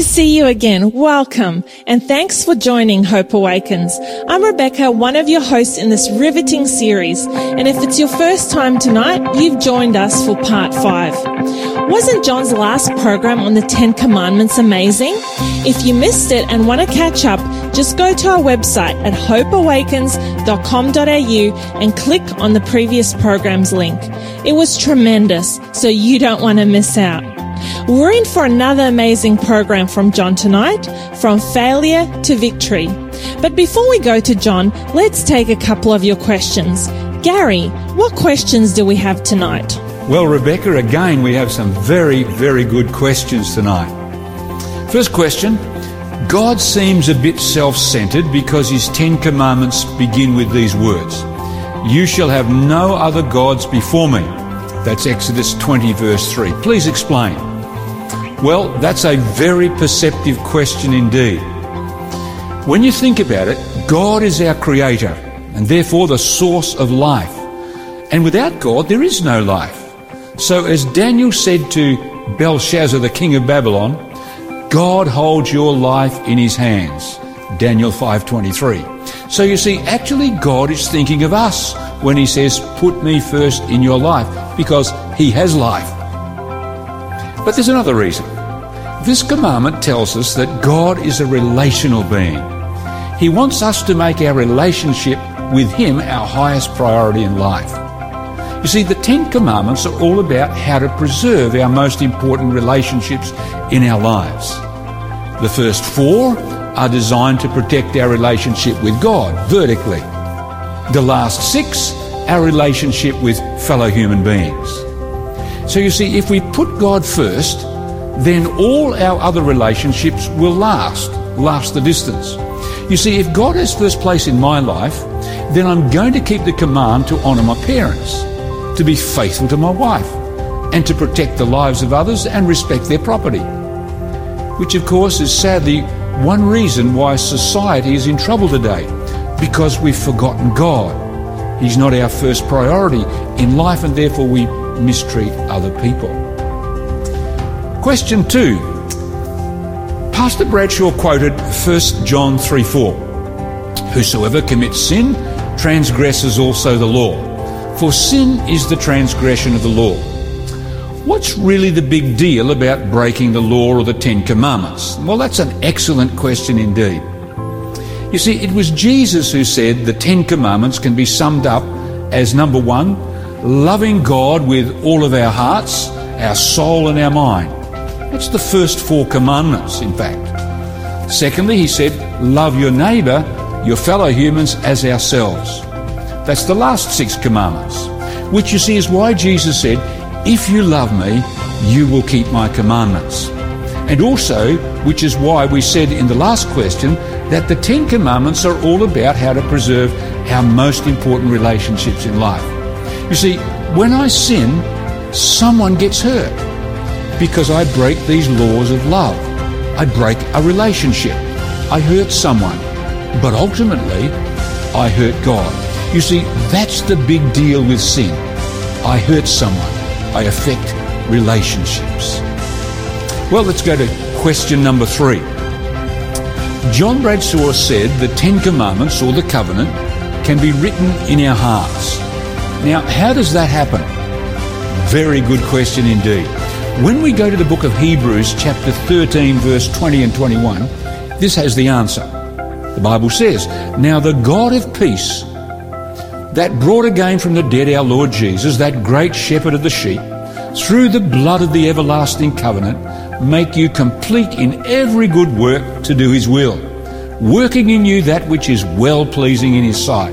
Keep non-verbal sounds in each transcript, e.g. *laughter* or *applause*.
to see you again. Welcome. And thanks for joining Hope Awakens. I'm Rebecca, one of your hosts in this riveting series. And if it's your first time tonight, you've joined us for part five. Wasn't John's last program on the Ten Commandments amazing? If you missed it and want to catch up, just go to our website at hopeawakens.com.au and click on the previous program's link. It was tremendous, so you don't want to miss out. We're in for another amazing program from John tonight, from failure to victory. But before we go to John, let's take a couple of your questions. Gary, what questions do we have tonight? Well, Rebecca, again, we have some very, very good questions tonight. First question God seems a bit self centered because his Ten Commandments begin with these words You shall have no other gods before me. That's Exodus 20, verse 3. Please explain. Well, that's a very perceptive question indeed. When you think about it, God is our creator and therefore the source of life. And without God, there is no life. So as Daniel said to Belshazzar, the king of Babylon, God holds your life in his hands. Daniel 5:23. So you see, actually God is thinking of us when he says, "Put me first in your life," because he has life. But there's another reason. This commandment tells us that God is a relational being. He wants us to make our relationship with Him our highest priority in life. You see, the Ten Commandments are all about how to preserve our most important relationships in our lives. The first four are designed to protect our relationship with God vertically. The last six, our relationship with fellow human beings. So you see, if we put God first, then all our other relationships will last, last the distance. You see, if God has first place in my life, then I'm going to keep the command to honour my parents, to be faithful to my wife, and to protect the lives of others and respect their property. Which, of course, is sadly one reason why society is in trouble today, because we've forgotten God. He's not our first priority in life, and therefore we mistreat other people. Question two. Pastor Bradshaw quoted 1 John 3 4. Whosoever commits sin transgresses also the law, for sin is the transgression of the law. What's really the big deal about breaking the law or the Ten Commandments? Well, that's an excellent question indeed. You see, it was Jesus who said the Ten Commandments can be summed up as number one, loving God with all of our hearts, our soul, and our mind. That's the first four commandments, in fact. Secondly, he said, love your neighbour, your fellow humans, as ourselves. That's the last six commandments, which you see is why Jesus said, if you love me, you will keep my commandments. And also, which is why we said in the last question that the Ten Commandments are all about how to preserve our most important relationships in life. You see, when I sin, someone gets hurt because I break these laws of love. I break a relationship. I hurt someone. But ultimately, I hurt God. You see, that's the big deal with sin. I hurt someone. I affect relationships. Well, let's go to question number three. John Bradshaw said the Ten Commandments or the covenant can be written in our hearts. Now, how does that happen? Very good question indeed. When we go to the book of Hebrews, chapter 13, verse 20 and 21, this has the answer. The Bible says, Now the God of peace, that brought again from the dead our Lord Jesus, that great shepherd of the sheep, through the blood of the everlasting covenant, make you complete in every good work to do his will, working in you that which is well pleasing in his sight,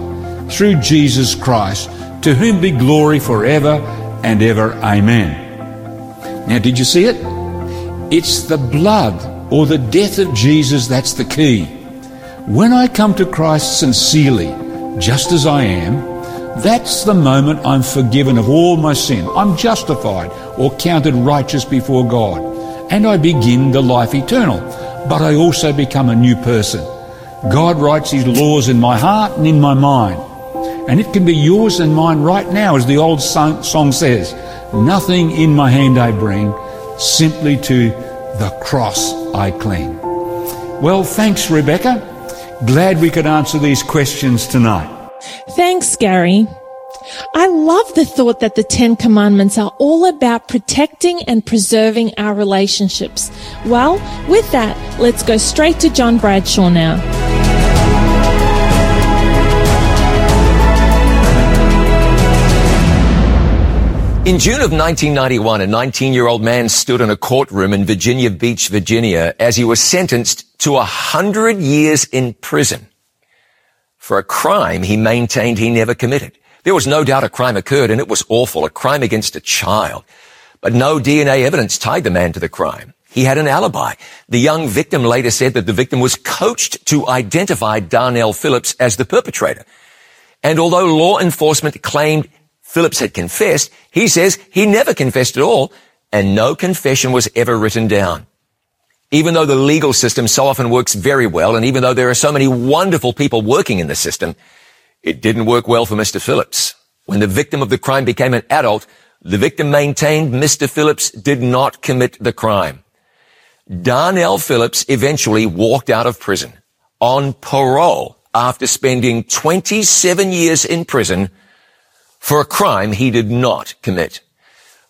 through Jesus Christ, to whom be glory forever and ever. Amen. Now, did you see it? It's the blood or the death of Jesus that's the key. When I come to Christ sincerely, just as I am, that's the moment I'm forgiven of all my sin. I'm justified or counted righteous before God. And I begin the life eternal. But I also become a new person. God writes His laws in my heart and in my mind. And it can be yours and mine right now, as the old song, says. Nothing in my hand I bring, simply to the cross I cling. Well, thanks, Rebecca. Glad we could answer these questions tonight. Thanks, Gary. I love the thought that the Ten Commandments are all about protecting and preserving our relationships. Well, with that, let's go straight to John Bradshaw now. In June of 1991, a 19-year-old man stood in a courtroom in Virginia Beach, Virginia, as he was sentenced to hundred years in prison for a crime he maintained he never committed. There was no doubt a crime occurred and it was awful, a crime against a child. But no DNA evidence tied the man to the crime. He had an alibi. The young victim later said that the victim was coached to identify Darnell Phillips as the perpetrator. And although law enforcement claimed Phillips had confessed, he says he never confessed at all and no confession was ever written down. Even though the legal system so often works very well and even though there are so many wonderful people working in the system, it didn't work well for Mr. Phillips. When the victim of the crime became an adult, the victim maintained Mr. Phillips did not commit the crime. Darnell Phillips eventually walked out of prison on parole after spending 27 years in prison for a crime he did not commit.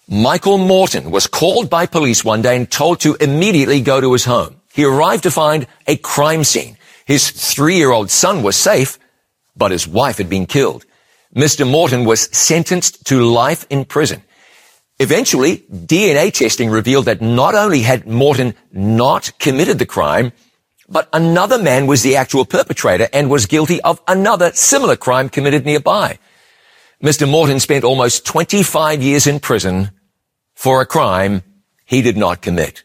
Michael Morton was called by police one day and told to immediately go to his home. He arrived to find a crime scene. His three-year-old son was safe, but his wife had been killed. Mr. Morton was sentenced to life in prison. Eventually, DNA testing revealed that not only had Morton not committed the crime, but another man was the actual perpetrator and was guilty of another similar crime committed nearby. Mr. Morton spent almost 25 years in prison for a crime he did not commit.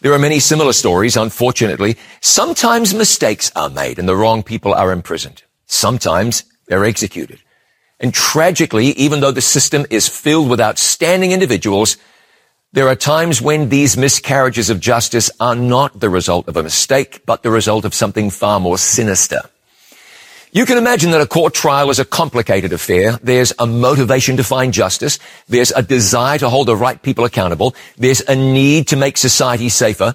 There are many similar stories, unfortunately. Sometimes mistakes are made and the wrong people are imprisoned. Sometimes they're executed. And tragically, even though the system is filled with outstanding individuals, there are times when these miscarriages of justice are not the result of a mistake, but the result of something far more sinister. You can imagine that a court trial is a complicated affair. There's a motivation to find justice. There's a desire to hold the right people accountable. There's a need to make society safer.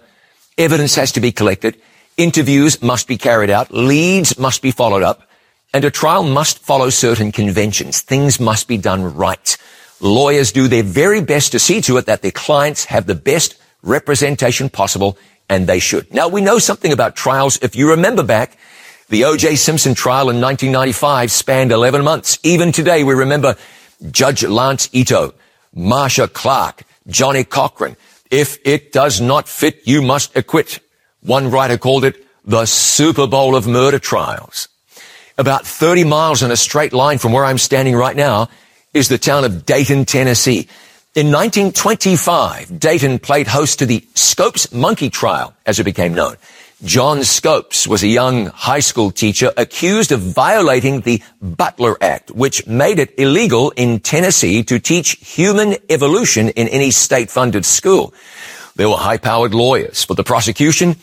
Evidence has to be collected. Interviews must be carried out. Leads must be followed up. And a trial must follow certain conventions. Things must be done right. Lawyers do their very best to see to it that their clients have the best representation possible, and they should. Now, we know something about trials. If you remember back, the O.J. Simpson trial in 1995 spanned 11 months. Even today, we remember Judge Lance Ito, Marcia Clark, Johnnie Cochran. If it does not fit, you must acquit. One writer called it the Super Bowl of murder trials. About 30 miles in a straight line from where I'm standing right now is the town of Dayton, Tennessee. In 1925, Dayton played host to the Scopes Monkey Trial, as it became known. John Scopes was a young high school teacher accused of violating the Butler Act, which made it illegal in Tennessee to teach human evolution in any state-funded school. There were high-powered lawyers for the prosecution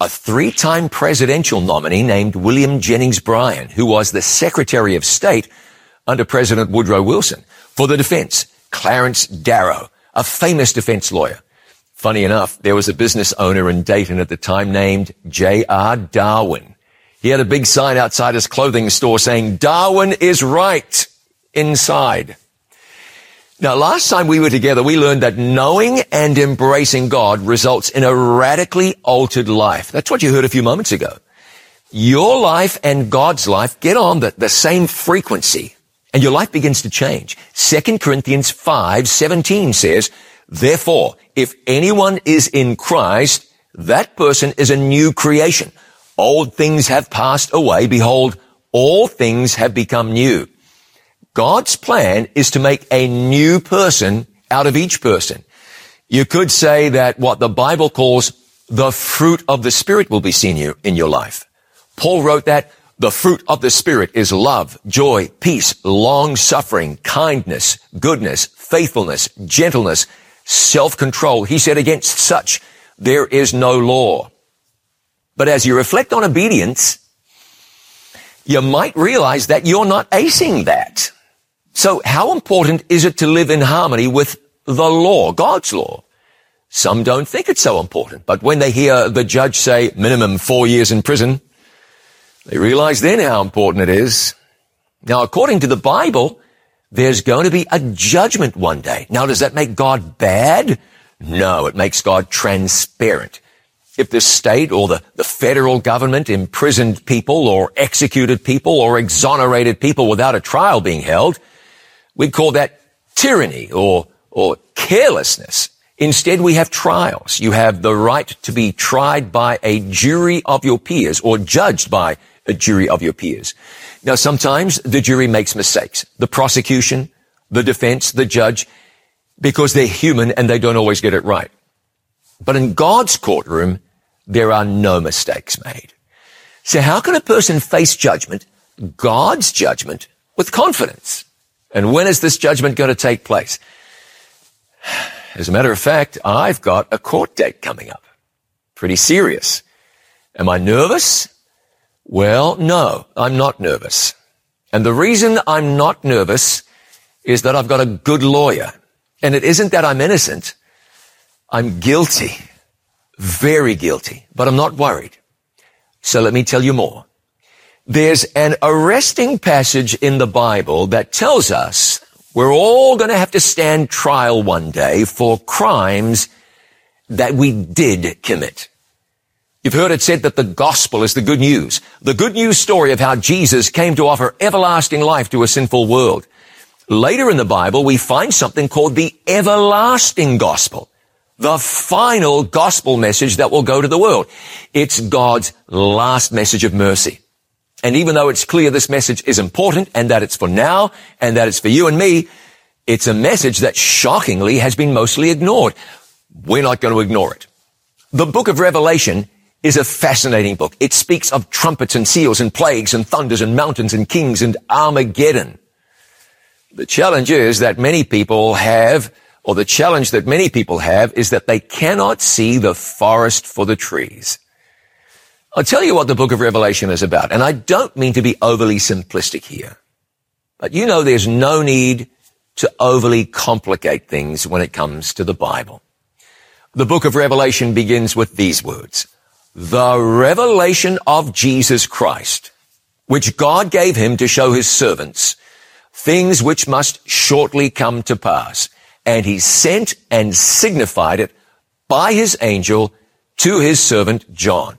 a three-time presidential nominee named William Jennings Bryan, who was the Secretary of State under President Woodrow Wilson. For the defense, Clarence Darrow, a famous defense lawyer. Funny enough, there was a business owner in Dayton at the time named J.R. Darwin. He had a big sign outside his clothing store saying, Darwin is right inside. Now, last time we were together, we learned that knowing and embracing God results in a radically altered life. That's what you heard a few moments ago. Your life and God's life get on the, the same frequency and your life begins to change. 2 Corinthians 5, 17 says, Therefore, if anyone is in Christ, that person is a new creation. Old things have passed away. Behold, all things have become new. God's plan is to make a new person out of each person. You could say that what the Bible calls the fruit of the Spirit will be seen you in your life. Paul wrote that the fruit of the Spirit is love, joy, peace, long suffering, kindness, goodness, faithfulness, gentleness, self-control. He said against such there is no law. But as you reflect on obedience, you might realize that you're not acing that. So how important is it to live in harmony with the law, God's law? Some don't think it's so important, but when they hear the judge say minimum four years in prison, they realize then how important it is. Now, according to the Bible, there's going to be a judgment one day. Now, does that make God bad? No, it makes God transparent. If the state or the, the federal government imprisoned people or executed people or exonerated people without a trial being held, we'd call that tyranny or, or carelessness. Instead, we have trials. You have the right to be tried by a jury of your peers or judged by a jury of your peers. Now, sometimes the jury makes mistakes. The prosecution, the defense, the judge, because they're human and they don't always get it right. But in God's courtroom, there are no mistakes made. So how can a person face judgment, God's judgment, with confidence? And when is this judgment going to take place? As a matter of fact, I've got a court date coming up. Pretty serious. Am I nervous? Well, no, I'm not nervous. And the reason I'm not nervous is that I've got a good lawyer. And it isn't that I'm innocent. I'm guilty. Very guilty. But I'm not worried. So let me tell you more. There's an arresting passage in the Bible that tells us we're all going to have to stand trial one day for crimes that we did commit. You've heard it said that the gospel is the good news. The good news story of how Jesus came to offer everlasting life to a sinful world. Later in the Bible, we find something called the everlasting gospel. The final gospel message that will go to the world. It's God's last message of mercy. And even though it's clear this message is important and that it's for now and that it's for you and me, it's a message that shockingly has been mostly ignored. We're not going to ignore it. The book of Revelation is a fascinating book. It speaks of trumpets and seals and plagues and thunders and mountains and kings and Armageddon. The challenge is that many people have, or the challenge that many people have is that they cannot see the forest for the trees. I'll tell you what the book of Revelation is about, and I don't mean to be overly simplistic here. But you know there's no need to overly complicate things when it comes to the Bible. The book of Revelation begins with these words. The revelation of Jesus Christ, which God gave him to show his servants, things which must shortly come to pass. And he sent and signified it by his angel to his servant John.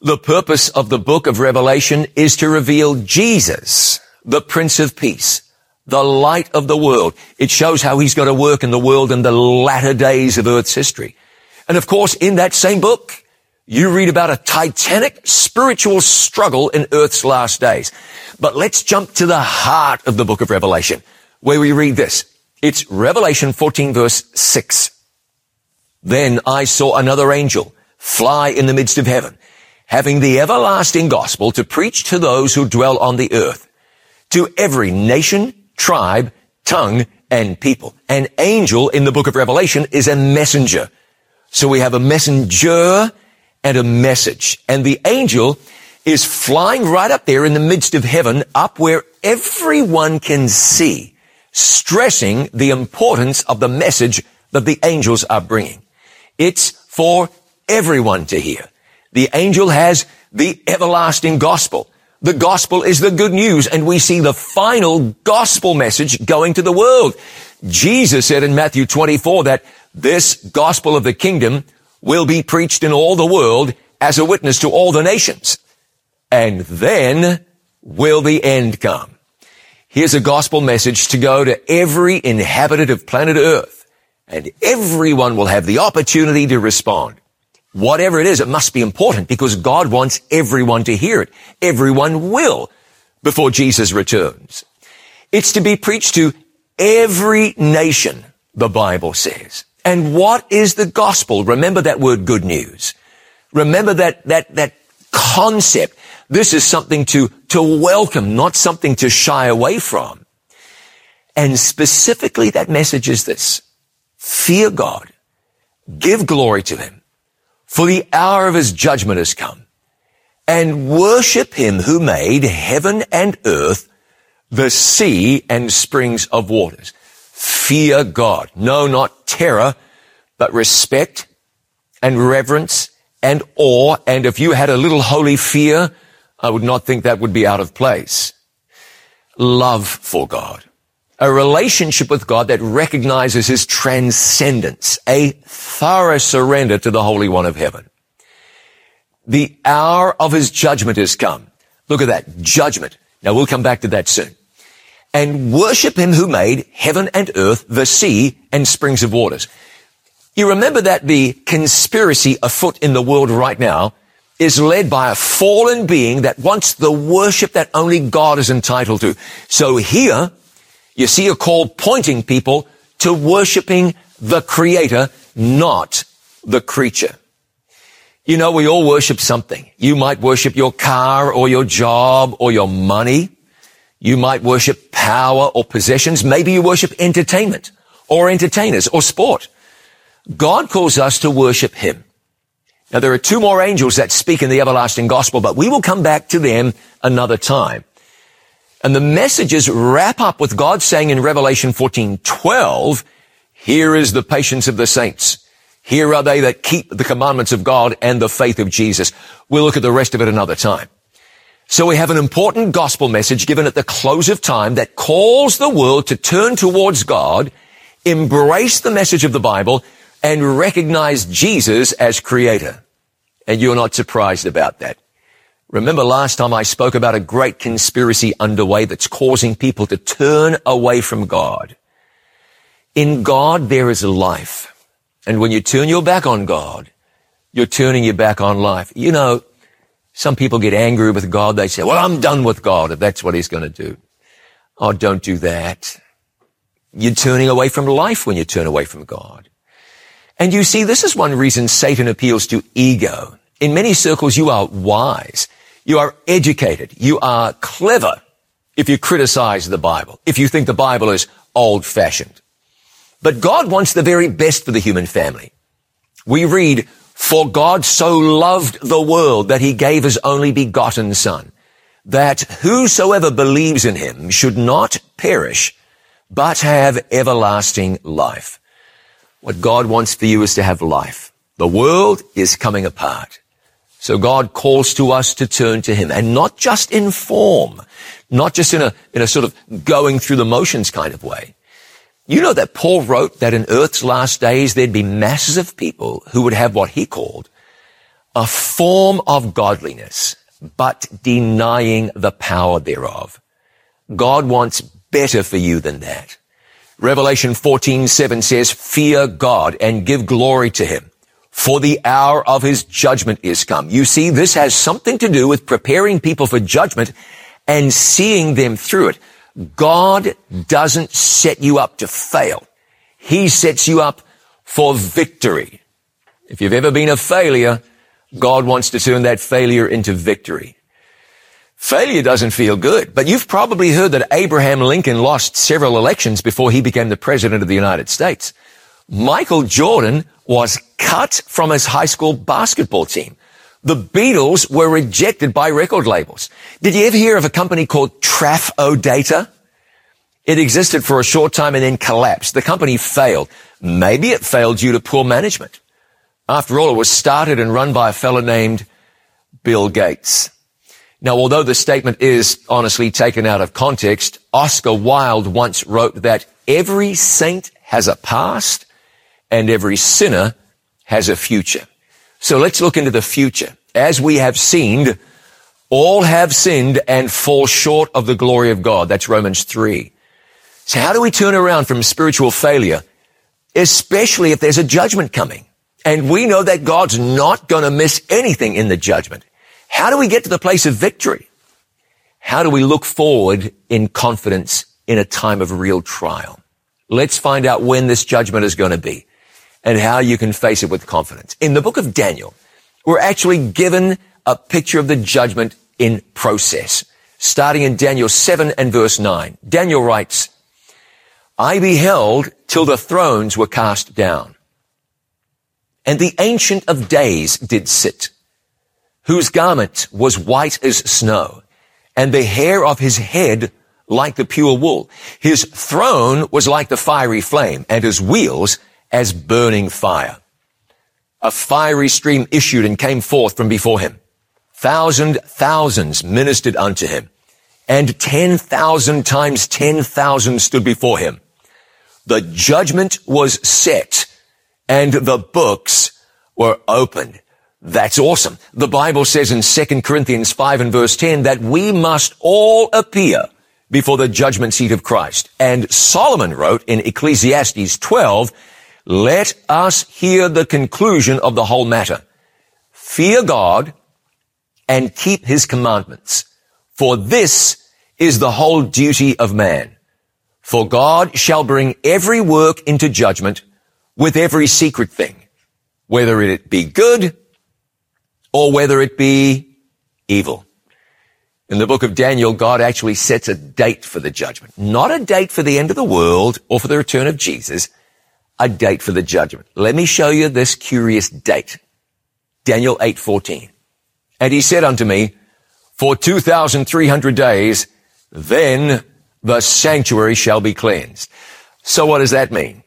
The purpose of the book of Revelation is to reveal Jesus, the Prince of Peace, the light of the world. It shows how he's going to work in the world in the latter days of Earth's history. And of course, in that same book, you read about a titanic spiritual struggle in Earth's last days. But let's jump to the heart of the book of Revelation, where we read this. It's Revelation 14 verse 6. Then I saw another angel fly in the midst of heaven having the everlasting gospel to preach to those who dwell on the earth, to every nation, tribe, tongue, and people. An angel in the book of Revelation is a messenger. So we have a messenger and a message. And the angel is flying right up there in the midst of heaven, up where everyone can see, stressing the importance of the message that the angels are bringing. It's for everyone to hear. The angel has the everlasting gospel. The gospel is the good news and we see the final gospel message going to the world. Jesus said in Matthew 24 that this gospel of the kingdom will be preached in all the world as a witness to all the nations. And then will the end come. Here's a gospel message to go to every inhabitant of planet earth and everyone will have the opportunity to respond. Whatever it is, it must be important because God wants everyone to hear it. Everyone will before Jesus returns. It's to be preached to every nation, the Bible says. And what is the gospel? Remember that word good news. Remember that, that, that concept. This is something to, to welcome, not something to shy away from. And specifically that message is this. Fear God. Give glory to Him for the hour of his judgment has come. And worship him who made heaven and earth, the sea and springs of waters. Fear God. No, not terror, but respect and reverence and awe. And if you had a little holy fear, I would not think that would be out of place. Love for God. A relationship with God that recognizes His transcendence. A thorough surrender to the Holy One of Heaven. The hour of His judgment has come. Look at that. Judgment. Now we'll come back to that soon. And worship Him who made heaven and earth, the sea, and springs of waters. You remember that the conspiracy afoot in the world right now is led by a fallen being that wants the worship that only God is entitled to. So here, you see a call pointing people to worshiping the creator, not the creature. You know, we all worship something. You might worship your car or your job or your money. You might worship power or possessions. Maybe you worship entertainment or entertainers or sport. God calls us to worship Him. Now there are two more angels that speak in the everlasting gospel, but we will come back to them another time. And the messages wrap up with God saying in Revelation 14, 12, here is the patience of the saints. Here are they that keep the commandments of God and the faith of Jesus. We'll look at the rest of it another time. So we have an important gospel message given at the close of time that calls the world to turn towards God, embrace the message of the Bible, and recognize Jesus as creator. And you're not surprised about that. Remember last time I spoke about a great conspiracy underway that's causing people to turn away from God. In God there is life. And when you turn your back on God, you're turning your back on life. You know, some people get angry with God. They say, well, I'm done with God if that's what he's going to do. Oh, don't do that. You're turning away from life when you turn away from God. And you see, this is one reason Satan appeals to ego. In many circles, you are wise. You are educated. You are clever if you criticize the Bible, if you think the Bible is old fashioned. But God wants the very best for the human family. We read, for God so loved the world that he gave his only begotten son, that whosoever believes in him should not perish, but have everlasting life. What God wants for you is to have life. The world is coming apart. So God calls to us to turn to Him and not just in form, not just in a, in a sort of going through the motions kind of way. You know that Paul wrote that in earth's last days there'd be masses of people who would have what he called a form of godliness, but denying the power thereof. God wants better for you than that. Revelation 14, 7 says, fear God and give glory to him for the hour of his judgment is come. You see, this has something to do with preparing people for judgment and seeing them through it. God doesn't set you up to fail. He sets you up for victory. If you've ever been a failure, God wants to turn that failure into victory. Failure doesn't feel good, but you've probably heard that Abraham Lincoln lost several elections before he became the president of the United States. Michael Jordan was cut from his high school basketball team. The Beatles were rejected by record labels. Did you ever hear of a company called Traf-O-Data? It existed for a short time and then collapsed. The company failed. Maybe it failed due to poor management. After all, it was started and run by a fellow named Bill Gates. Now, although the statement is honestly taken out of context, Oscar Wilde once wrote that every saint has a past and every sinner has a future. So let's look into the future. As we have sinned, all have sinned and fall short of the glory of God. That's Romans 3. So how do we turn around from spiritual failure, especially if there's a judgment coming? And we know that God's not going to miss anything in the judgment. How do we get to the place of victory? How do we look forward in confidence in a time of real trial? Let's find out when this judgment is going to be and how you can face it with confidence. In the book of Daniel, we're actually given a picture of the judgment in process. Starting in Daniel 7 and verse 9, Daniel writes, I beheld till the thrones were cast down, and the ancient of days did sit, whose garment was white as snow, and the hair of his head like the pure wool. His throne was like the fiery flame, and his wheels as burning fire. A fiery stream issued and came forth from before him. Thousand thousands ministered unto him, and ten thousand times ten thousand stood before him. The judgment was set, and the books were opened. That's awesome. The Bible says in 2 Corinthians 5 and verse 10 that we must all appear before the judgment seat of Christ. And Solomon wrote in Ecclesiastes 12, let us hear the conclusion of the whole matter. Fear God and keep his commandments. For this is the whole duty of man. For God shall bring every work into judgment with every secret thing, whether it be good or whether it be evil. In the book of Daniel, God actually sets a date for the judgment. Not a date for the end of the world or for the return of Jesus, a date for the judgment. Let me show you this curious date. Daniel 8:14. And he said unto me, for 2,300 days, then the sanctuary shall be cleansed. So what does that mean?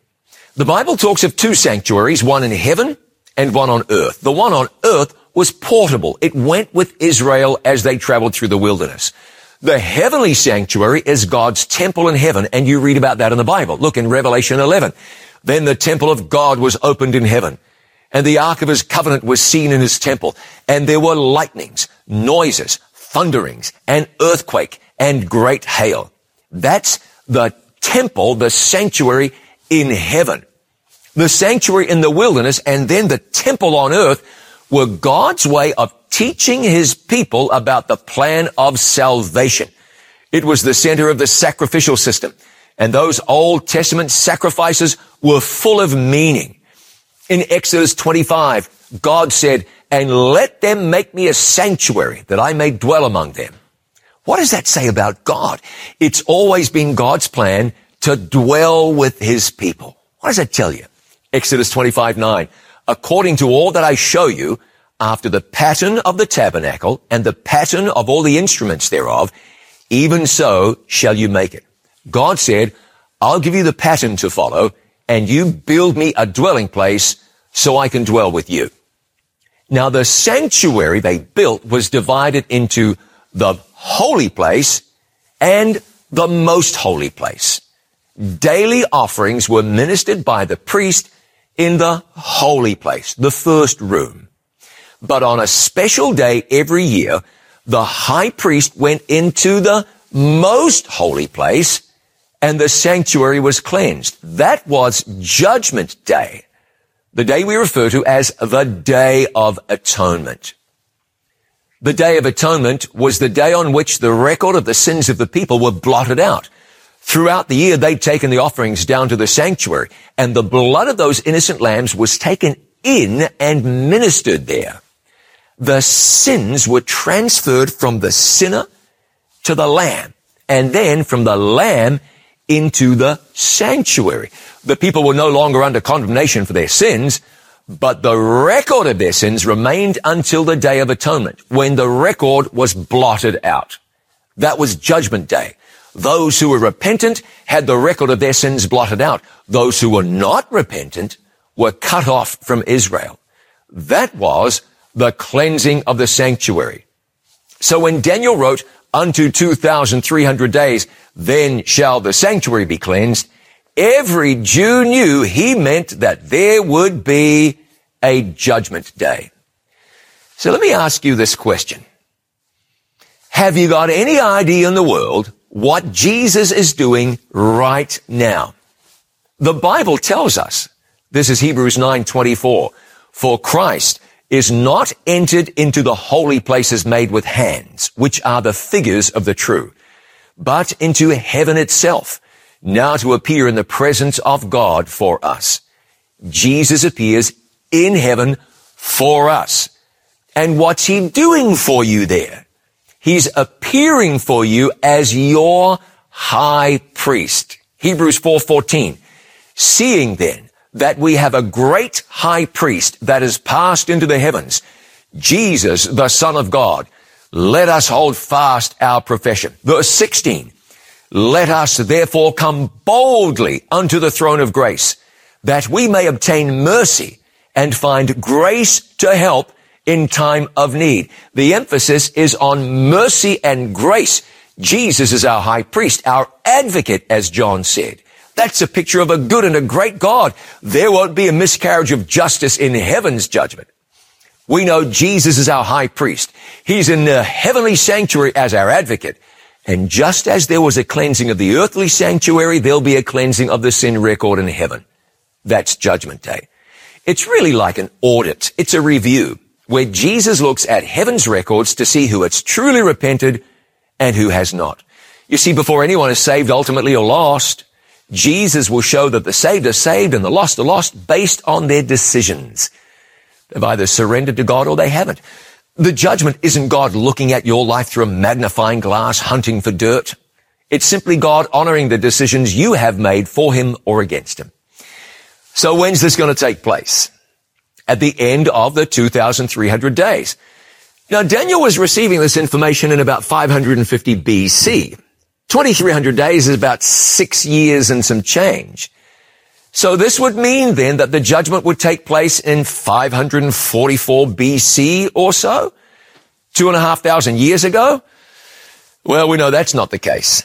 The Bible talks of two sanctuaries, one in heaven and one on earth. The one on earth was portable. It went with Israel as they traveled through the wilderness. The heavenly sanctuary is God's temple in heaven, and you read about that in the Bible. Look in Revelation 11. Then the temple of God was opened in heaven, and the ark of his covenant was seen in his temple, and there were lightnings, noises, thunderings, and earthquake, and great hail. That's the temple, the sanctuary in heaven. The sanctuary in the wilderness, and then the temple on earth were God's way of teaching his people about the plan of salvation. It was the center of the sacrificial system. And those Old Testament sacrifices were full of meaning. In Exodus 25, God said, and let them make me a sanctuary that I may dwell among them. What does that say about God? It's always been God's plan to dwell with his people. What does that tell you? Exodus 25, 9 according to all that I show you, after the pattern of the tabernacle and the pattern of all the instruments thereof, even so shall you make it. God said, I'll give you the pattern to follow, and you build me a dwelling place so I can dwell with you. Now the sanctuary they built was divided into the holy place and the most holy place. Daily offerings were ministered by the priest in the holy place, the first room. But on a special day every year, the high priest went into the most holy place and the sanctuary was cleansed. That was judgment day. The day we refer to as the day of atonement. The day of atonement was the day on which the record of the sins of the people were blotted out. Throughout the year, they'd taken the offerings down to the sanctuary, and the blood of those innocent lambs was taken in and ministered there. The sins were transferred from the sinner to the lamb, and then from the lamb into the sanctuary. The people were no longer under condemnation for their sins, but the record of their sins remained until the day of atonement, when the record was blotted out. That was judgment day. Those who were repentant had the record of their sins blotted out. Those who were not repentant were cut off from Israel. That was the cleansing of the sanctuary. So when Daniel wrote, unto 2,300 days, then shall the sanctuary be cleansed, every Jew knew he meant that there would be a judgment day. So let me ask you this question. Have you got any idea in the world what Jesus is doing right now. The Bible tells us, this is Hebrews 9:24, for Christ is not entered into the holy places made with hands, which are the figures of the true, but into heaven itself, now to appear in the presence of God for us. Jesus appears in heaven for us. And what's he doing for you there? He's appearing for you as your high priest. Hebrews 4:14. Seeing then that we have a great high priest that has passed into the heavens, Jesus, the Son of God, let us hold fast our profession. Verse 16. Let us therefore come boldly unto the throne of grace that we may obtain mercy and find grace to help in time of need. The emphasis is on mercy and grace. Jesus is our high priest, our advocate, as John said. That's a picture of a good and a great God. There won't be a miscarriage of justice in heaven's judgment. We know Jesus is our high priest. He's in the heavenly sanctuary as our advocate. And just as there was a cleansing of the earthly sanctuary, there'll be a cleansing of the sin record in heaven. That's judgment day. It's really like an audit. It's a review where Jesus looks at heaven's records to see who has truly repented and who has not. You see, before anyone is saved ultimately or lost, Jesus will show that the saved are saved and the lost are lost based on their decisions. They've either surrendered to God or they haven't. The judgment isn't God looking at your life through a magnifying glass, hunting for dirt. It's simply God honoring the decisions you have made for him or against him. So when's this going to take place? At the end of the 2,300 days. Now Daniel was receiving this information in about 550 BC. 2,300 days is about six years and some change. So this would mean then that the judgment would take place in 544 BC or so? Two and a half thousand years ago? Well, we know that's not the case.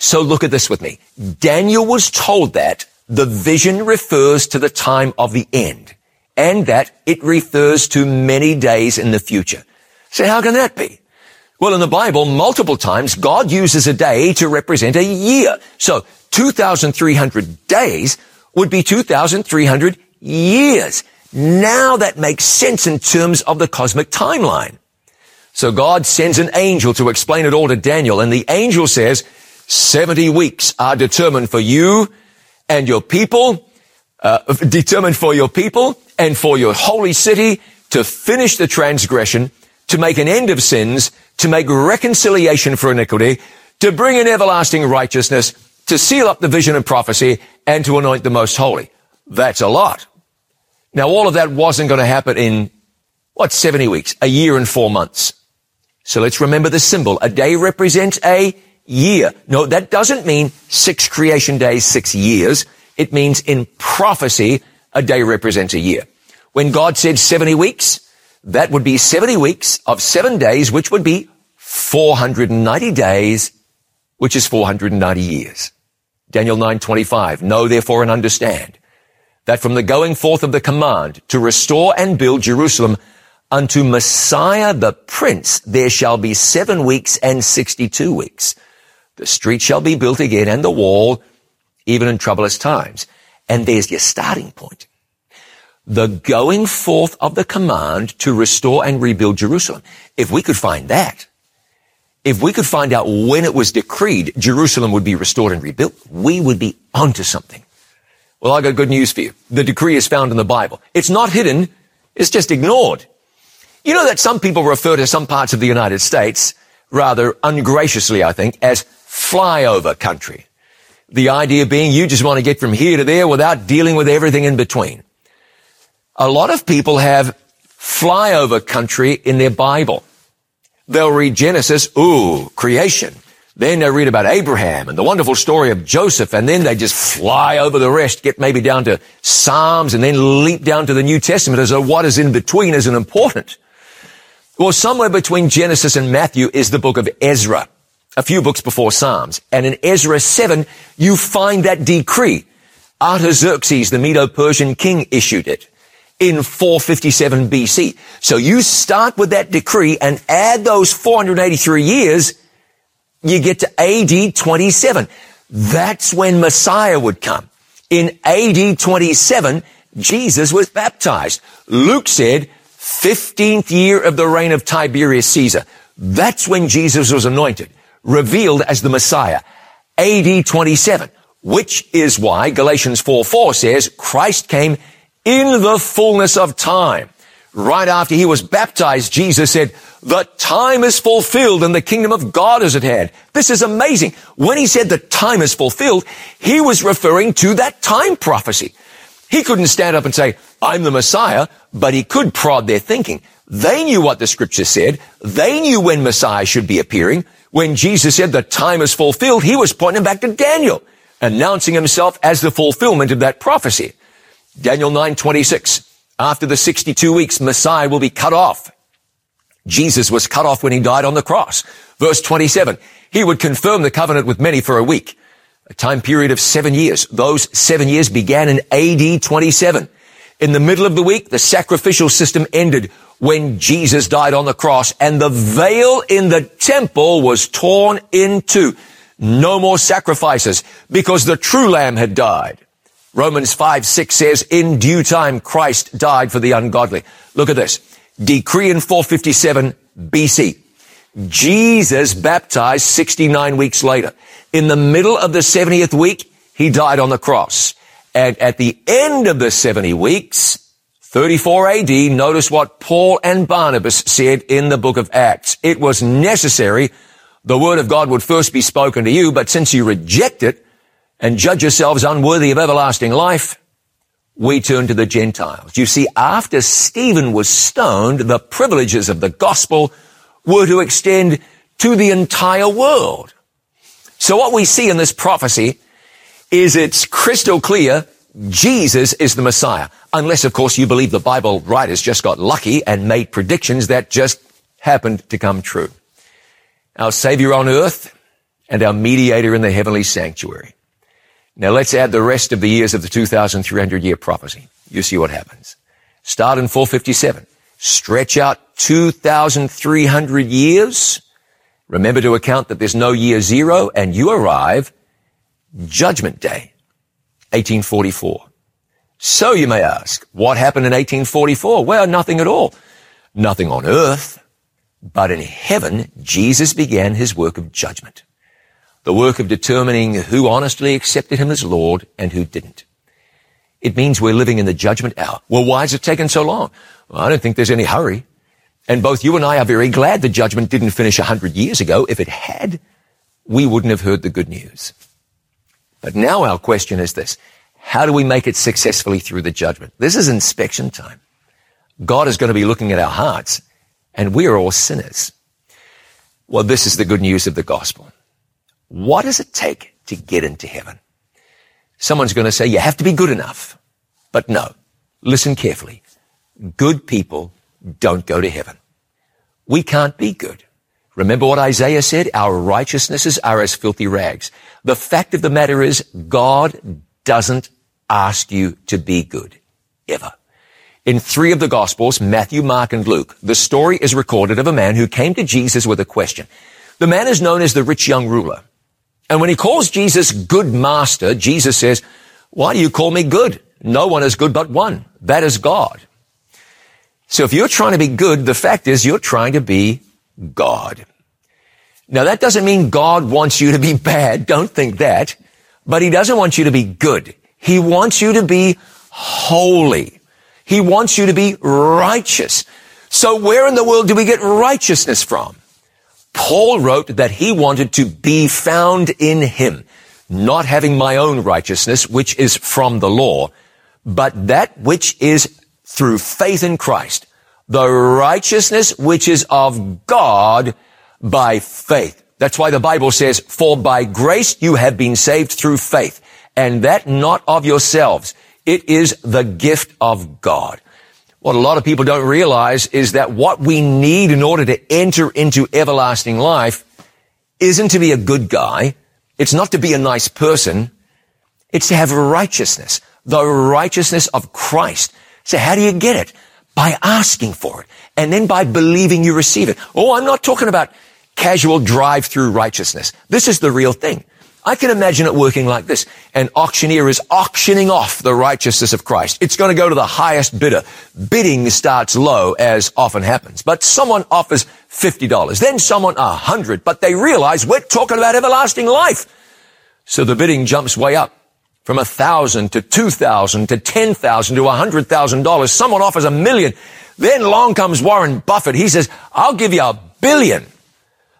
So look at this with me. Daniel was told that the vision refers to the time of the end and that it refers to many days in the future. So how can that be? Well, in the Bible, multiple times, God uses a day to represent a year. So 2,300 days would be 2,300 years. Now that makes sense in terms of the cosmic timeline. So God sends an angel to explain it all to Daniel, and the angel says, 70 weeks are determined for you and your people, uh, determined for your people and for your holy city to finish the transgression, to make an end of sins, to make reconciliation for iniquity, to bring in everlasting righteousness, to seal up the vision and prophecy, and to anoint the most holy. That's a lot. Now all of that wasn't going to happen in, what, 70 weeks, a year and four months. So let's remember the symbol. A day represents a year. No, that doesn't mean six creation days, six years. It means in prophecy, a day represents a year. When God said 70 weeks, that would be 70 weeks of seven days, which would be 490 days, which is 490 years. Daniel 9:25 Know therefore and understand that from the going forth of the command to restore and build Jerusalem unto Messiah the Prince there shall be seven weeks and 62 weeks. The street shall be built again and the wall even in troublous times. And there's your starting point the going forth of the command to restore and rebuild Jerusalem. If we could find that, if we could find out when it was decreed Jerusalem would be restored and rebuilt, we would be onto something. Well, I got good news for you. The decree is found in the Bible. It's not hidden. It's just ignored. You know that some people refer to some parts of the United States, rather ungraciously, I think, as flyover country. The idea being you just want to get from here to there without dealing with everything in between. A lot of people have flyover country in their Bible. They'll read Genesis, ooh, creation. Then they read about Abraham and the wonderful story of Joseph, and then they just fly over the rest, get maybe down to Psalms, and then leap down to the New Testament as though what is in between isn't important. Well, somewhere between Genesis and Matthew is the book of Ezra, a few books before Psalms. And in Ezra 7, you find that decree. Artaxerxes, the Medo-Persian king, issued it in 457 BC. So you start with that decree and add those 483 years, you get to AD 27. That's when Messiah would come. In AD 27, Jesus was baptized. Luke said, 15th year of the reign of Tiberius Caesar. That's when Jesus was anointed, revealed as the Messiah. AD 27, which is why Galatians 4 4 says Christ came in the fullness of time. Right after he was baptized, Jesus said, the time is fulfilled and the kingdom of God is at hand. This is amazing. When he said the time is fulfilled, he was referring to that time prophecy. He couldn't stand up and say, I'm the Messiah, but he could prod their thinking. They knew what the scripture said. They knew when Messiah should be appearing. When Jesus said the time is fulfilled, he was pointing back to Daniel, announcing himself as the fulfillment of that prophecy. Daniel 9:26. After the 62 weeks, Messiah will be cut off. Jesus was cut off when he died on the cross. Verse 27. He would confirm the covenant with many for a week, a time period of seven years. Those seven years began in AD 27. In the middle of the week, the sacrificial system ended when Jesus died on the cross and the veil in the temple was torn in two. No more sacrifices because the true lamb had died. Romans 5, 6 says, in due time Christ died for the ungodly. Look at this. Decree in 457 BC. Jesus baptized 69 weeks later. In the middle of the 70th week, he died on the cross. And at the end of the 70 weeks, 34 AD, notice what Paul and Barnabas said in the book of Acts. It was necessary the word of God would first be spoken to you, but since you reject it and judge yourselves unworthy of everlasting life, we turn to the Gentiles. You see, after Stephen was stoned, the privileges of the gospel were to extend to the entire world. So what we see in this prophecy is it's crystal clear Jesus is the Messiah. Unless, of course, you believe the Bible writers just got lucky and made predictions that just happened to come true. Our Savior on earth and our mediator in the heavenly sanctuary. Now let's add the rest of the years of the 2,300 year prophecy. You see what happens. Start in 457. Stretch out 2,300 years. Remember to account that there's no year zero and you arrive Judgment Day, 1844. So you may ask, what happened in 1844? Well, nothing at all. Nothing on earth, but in heaven, Jesus began his work of judgment. The work of determining who honestly accepted him as Lord and who didn't. It means we're living in the judgment hour. Well, why has it taken so long? Well, I don't think there's any hurry. And both you and I are very glad the judgment didn't finish a hundred years ago. If it had, we wouldn't have heard the good news. But now our question is this. How do we make it successfully through the judgment? This is inspection time. God is going to be looking at our hearts and we are all sinners. Well, this is the good news of the gospel. What does it take to get into heaven? Someone's going to say you have to be good enough. But no, listen carefully. Good people don't go to heaven. We can't be good. Remember what Isaiah said? Our righteousnesses are as filthy rags. The fact of the matter is God doesn't ask you to be good. Ever. In three of the Gospels, Matthew, Mark, and Luke, the story is recorded of a man who came to Jesus with a question. The man is known as the rich young ruler. And when he calls Jesus good master, Jesus says, why do you call me good? No one is good but one. That is God. So if you're trying to be good, the fact is you're trying to be God. Now that doesn't mean God wants you to be *laughs* bad. Don't think that. But he doesn't want you to be good. He wants you to be holy. He wants you to be righteous. So where in the world do we get righteousness from? Paul wrote that he wanted to be found in him, not having my own righteousness, which is from the law, but that which is through faith in Christ the righteousness which is of God by faith. That's why the Bible says, for by grace you have been saved through faith, and that not of yourselves. It is the gift of God. What a lot of people don't realize is that what we need in order to enter into everlasting life isn't to be a good guy. It's not to be a nice person. It's to have righteousness, the righteousness of Christ. So how do you get it? by asking for it and then by believing you receive it. Oh, I'm not talking about casual drive-through righteousness. This is the real thing. I can imagine it working like this. An auctioneer is auctioning off the righteousness of Christ. It's going to go to the highest bidder. Bidding starts low, as often happens. But someone offers $50. Then someone a hundred. But they realize we're talking about everlasting life. So the bidding jumps way up from a thousand to two thousand to ten thousand to a hundred thousand dollars. Someone offers a million. Then along comes Warren Buffett. He says, I'll give you a billion.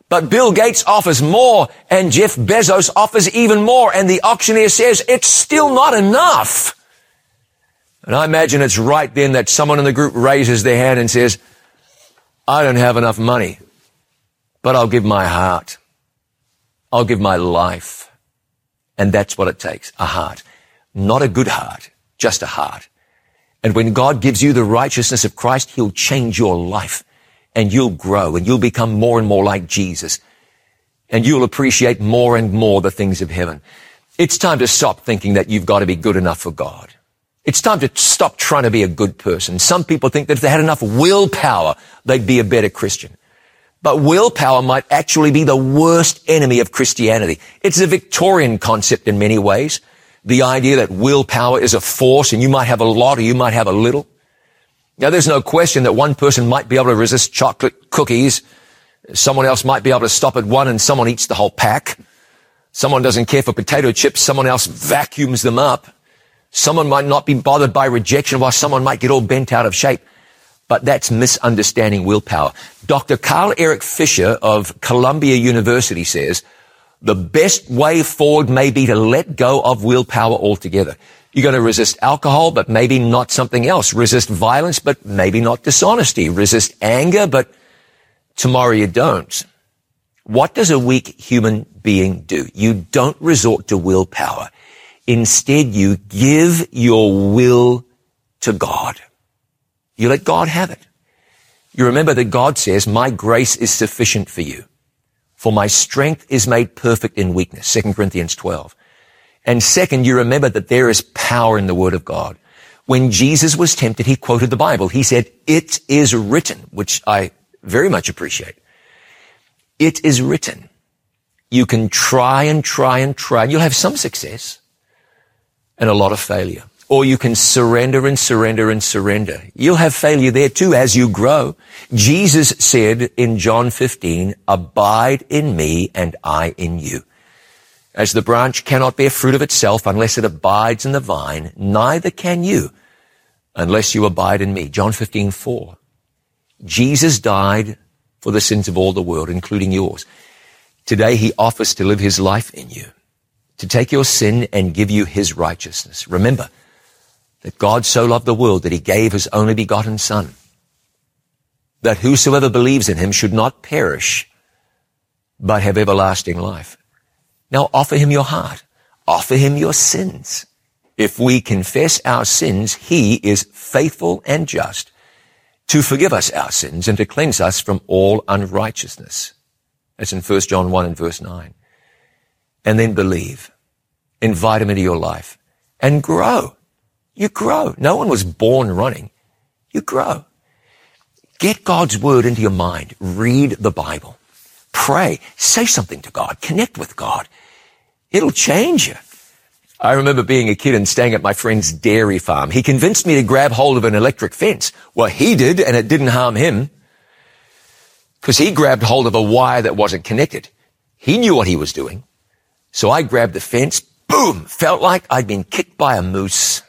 But Bill Gates offers more and Jeff Bezos offers even more. And the auctioneer says, it's still not enough. And I imagine it's right then that someone in the group raises their hand and says, I don't have enough money, but I'll give my heart. I'll give my life. And that's what it takes. A heart. Not a good heart, just a heart. And when God gives you the righteousness of Christ, He'll change your life and you'll grow and you'll become more and more like Jesus and you'll appreciate more and more the things of heaven. It's time to stop thinking that you've got to be good enough for God. It's time to stop trying to be a good person. Some people think that if they had enough willpower, they'd be a better Christian. But willpower might actually be the worst enemy of Christianity. It's a Victorian concept in many ways. The idea that willpower is a force and you might have a lot or you might have a little. Now there's no question that one person might be able to resist chocolate cookies. Someone else might be able to stop at one and someone eats the whole pack. Someone doesn't care for potato chips. Someone else vacuums them up. Someone might not be bothered by rejection while someone might get all bent out of shape. But that's misunderstanding willpower. Dr. Carl Erik Fischer of Columbia University says, the best way forward may be to let go of willpower altogether. You're going to resist alcohol, but maybe not something else. Resist violence, but maybe not dishonesty. Resist anger, but tomorrow you don't. What does a weak human being do? You don't resort to willpower. Instead, you give your will to God. You let God have it. You remember that God says, my grace is sufficient for you. For my strength is made perfect in weakness. 2 Corinthians 12. And second, you remember that there is power in the word of God. When Jesus was tempted, he quoted the Bible. He said, it is written, which I very much appreciate. It is written. You can try and try and try. And you'll have some success and a lot of failure. Or you can surrender and surrender and surrender. You'll have failure there too as you grow. Jesus said in John 15, abide in me and I in you. As the branch cannot bear fruit of itself unless it abides in the vine, neither can you unless you abide in me. John 15, 4. Jesus died for the sins of all the world, including yours. Today he offers to live his life in you to take your sin and give you his righteousness. Remember that God so loved the world that he gave his only begotten son, that whosoever believes in him should not perish, but have everlasting life. Now offer him your heart. Offer him your sins. If we confess our sins, he is faithful and just to forgive us our sins and to cleanse us from all unrighteousness. That's in 1 John 1 and verse 9 and then believe. Invite him into your life and grow. You grow. No one was born running. You grow. Get God's word into your mind. Read the Bible. Pray. Say something to God. Connect with God. It'll change you. I remember being a kid and staying at my friend's dairy farm. He convinced me to grab hold of an electric fence. Well, he did, and it didn't harm him. Because he grabbed hold of a wire that wasn't connected. He knew what he was doing. So I grabbed the fence, boom, felt like I'd been kicked by a moose.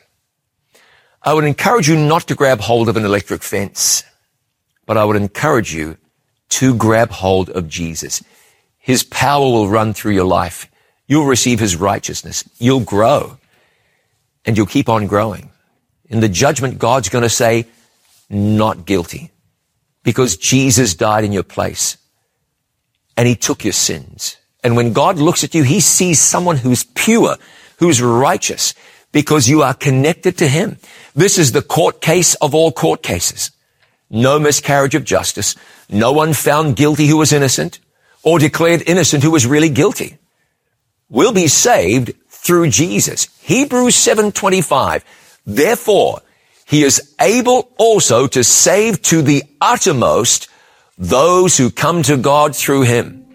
I would encourage you not to grab hold of an electric fence, but I would encourage you to grab hold of Jesus. His power will run through your life. You'll receive his righteousness. You'll grow and you'll keep on growing. In the judgment, God's going to say, not guilty because Jesus died in your place and he took your sins. And when God looks at you, he sees someone who's pure, who's righteous, because you are connected to him. This is the court case of all court cases. No miscarriage of justice. No one found guilty who was innocent or declared innocent who was really guilty. We'll be saved through Jesus. Hebrews 7:25. Therefore, he is able also to save to the uttermost those who come to God through him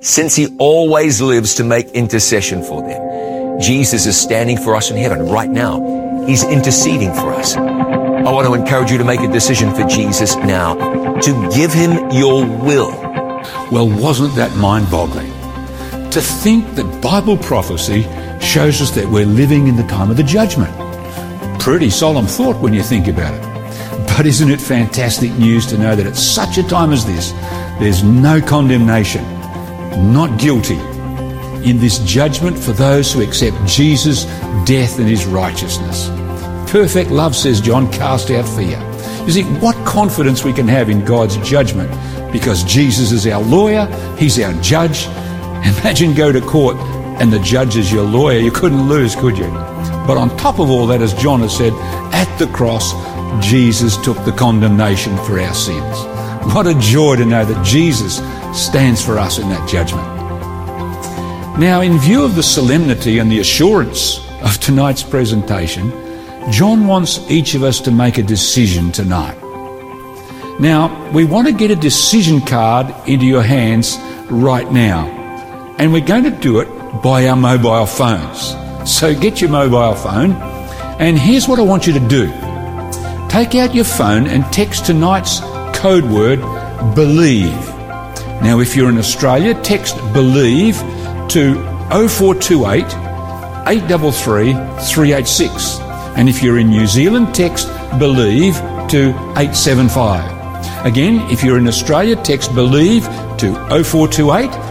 since he always lives to make intercession for them. Jesus is standing for us in heaven right now. He's interceding for us. I want to encourage you to make a decision for Jesus now, to give him your will. Well, wasn't that mind boggling? To think that Bible prophecy shows us that we're living in the time of the judgment. Pretty solemn thought when you think about it. But isn't it fantastic news to know that at such a time as this, there's no condemnation not guilty in this judgment for those who accept Jesus' death and his righteousness. Perfect love, says John, cast out fear. You see, what confidence we can have in God's judgment because Jesus is our lawyer, he's our judge. Imagine go to court and the judge is your lawyer. You couldn't lose, could you? But on top of all that, as John has said, at the cross, Jesus took the condemnation for our sins. What a joy to know that Jesus stands for us in that judgment. Now, in view of the solemnity and the assurance of tonight's presentation, John wants each of us to make a decision tonight. Now, we want to get a decision card into your hands right now. And we're going to do it by our mobile phones. So get your mobile phone. And here's what I want you to do take out your phone and text tonight's code word believe. Now, if you're in Australia, text believe to 0428 833 386. And if you're in New Zealand, text believe to 875. Again, if you're in Australia, text believe to 0428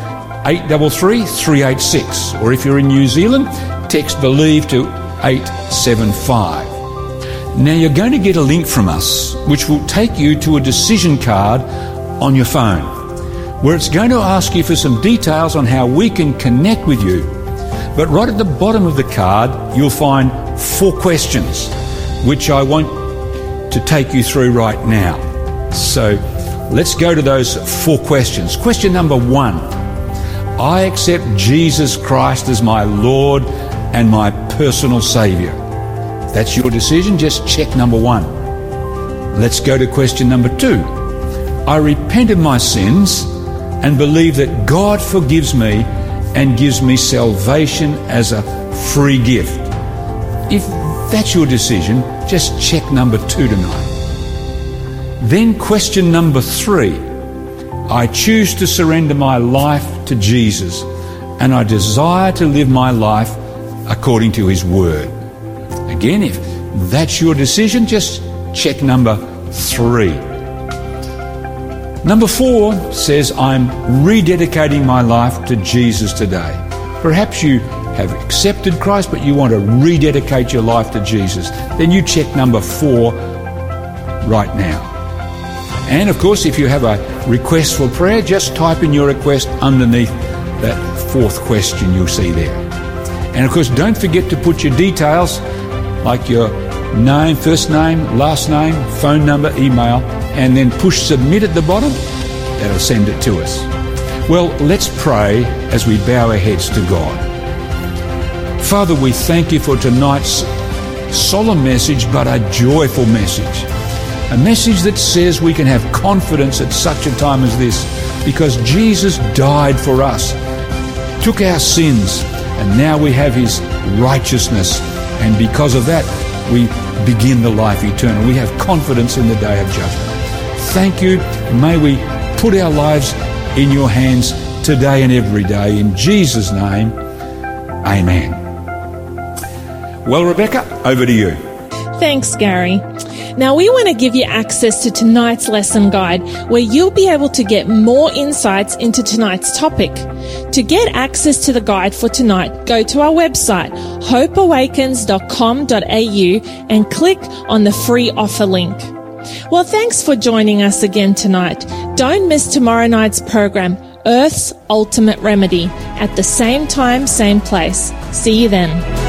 833 386. Or if you're in New Zealand, text believe to 875. Now you're going to get a link from us which will take you to a decision card on your phone where it's going to ask you for some details on how we can connect with you. But right at the bottom of the card, you'll find four questions which I want to take you through right now. So let's go to those four questions. Question number one I accept Jesus Christ as my Lord and my personal Saviour. If that's your decision, just check number one. Let's go to question number two. I repent of my sins and believe that God forgives me and gives me salvation as a free gift. If that's your decision, just check number two tonight. Then, question number three I choose to surrender my life to Jesus and I desire to live my life according to His Word. Again, if that's your decision, just check number three. Number four says, I'm rededicating my life to Jesus today. Perhaps you have accepted Christ, but you want to rededicate your life to Jesus. Then you check number four right now. And of course, if you have a request for prayer, just type in your request underneath that fourth question you'll see there. And of course, don't forget to put your details like your name, first name, last name, phone number, email, and then push submit at the bottom. That'll send it to us. Well, let's pray as we bow our heads to God. Father, we thank you for tonight's solemn message, but a joyful message. A message that says we can have confidence at such a time as this because Jesus died for us, took our sins, and now we have his righteousness. And because of that, we begin the life eternal. We have confidence in the day of judgment. Thank you. May we put our lives in your hands today and every day. In Jesus' name, amen. Well, Rebecca, over to you. Thanks, Gary. Now, we want to give you access to tonight's lesson guide where you'll be able to get more insights into tonight's topic. To get access to the guide for tonight, go to our website, hopeawakens.com.au and click on the free offer link. Well, thanks for joining us again tonight. Don't miss tomorrow night's program, Earth's Ultimate Remedy, at the same time, same place. See you then.